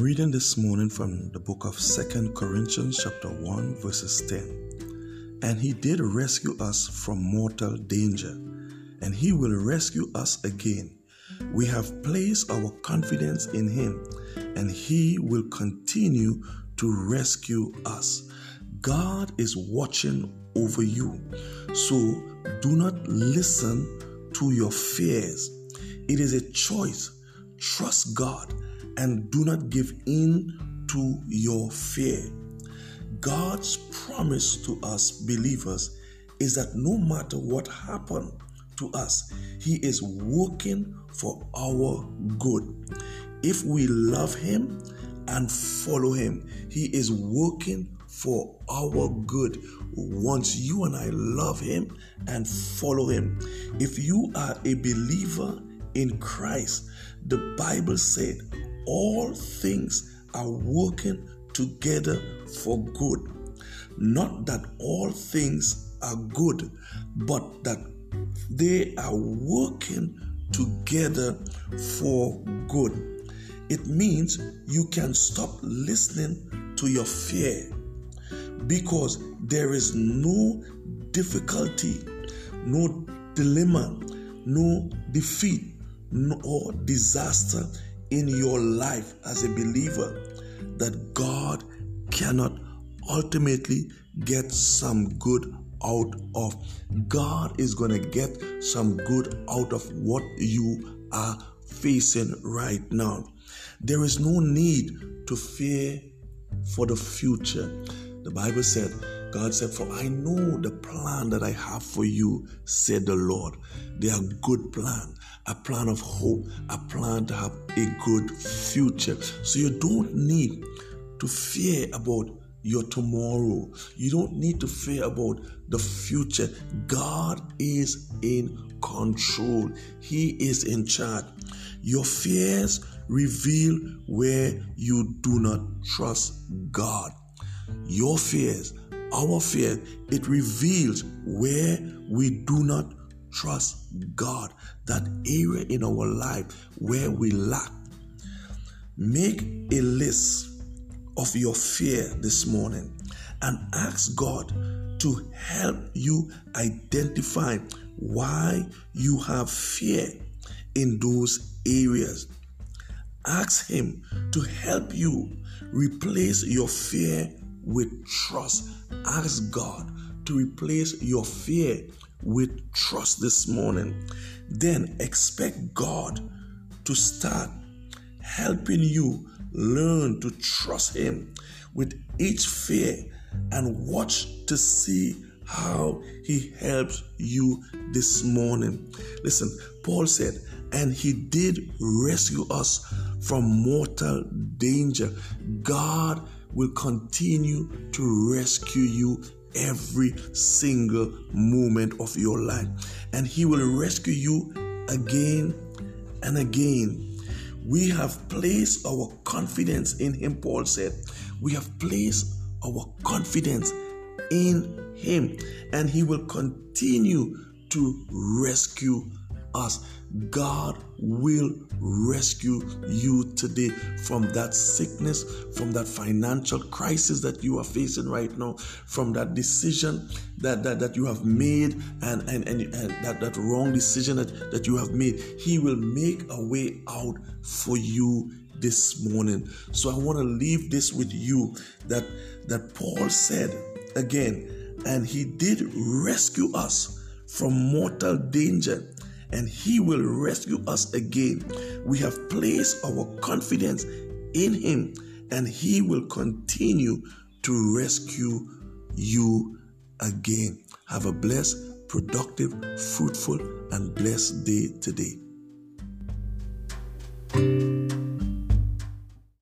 reading this morning from the book of Second Corinthians, chapter 1, verses 10. And he did rescue us from mortal danger, and he will rescue us again. We have placed our confidence in him, and he will continue to rescue us. God is watching over you, so do not listen to your fears. It is a choice. Trust God and do not give in to your fear. God's promise to us believers is that no matter what happened to us, He is working for our good. If we love Him and follow Him, He is working for our good. Once you and I love Him and follow Him, if you are a believer in Christ, the Bible said, all things are working together for good. Not that all things are good, but that they are working together for good. It means you can stop listening to your fear because there is no difficulty, no dilemma, no defeat, no disaster in your life as a believer that God cannot ultimately get some good out of. God is going to get some good out of what you are facing right now. There is no need to fear for the future. The Bible said, God said, For I know the plan that I have for you, said the Lord. They are good plan, a plan of hope, a plan to have a good future. So you don't need to fear about your tomorrow. You don't need to fear about the future. God is in control, He is in charge. Your fears reveal where you do not trust God. Your fears, our fear, it reveals where we do not trust God, that area in our life where we lack. Make a list of your fear this morning and ask God to help you identify why you have fear in those areas. Ask Him to help you replace your fear with trust. Ask God to replace your fear with trust this morning. Then expect God to start helping you learn to trust Him with each fear and watch to see how He helps you this morning. Listen, Paul said, and He did rescue us from mortal danger. God will continue to rescue you every single moment of your life. And He will rescue you again and again. We have placed our confidence in Him, Paul said. We have placed our confidence in Him, and He will continue to rescue us. God will rescue you today from that sickness, from that financial crisis that you are facing right now, from that decision that, that, that you have made and, and, and, and that, that wrong decision that, that you have made. He will make a way out for you this morning. So I want to leave this with you that that Paul said again, and he did rescue us from mortal danger and He will rescue us again. We have placed our confidence in Him, and He will continue to rescue you again. Have a blessed, productive, fruitful, and blessed day today.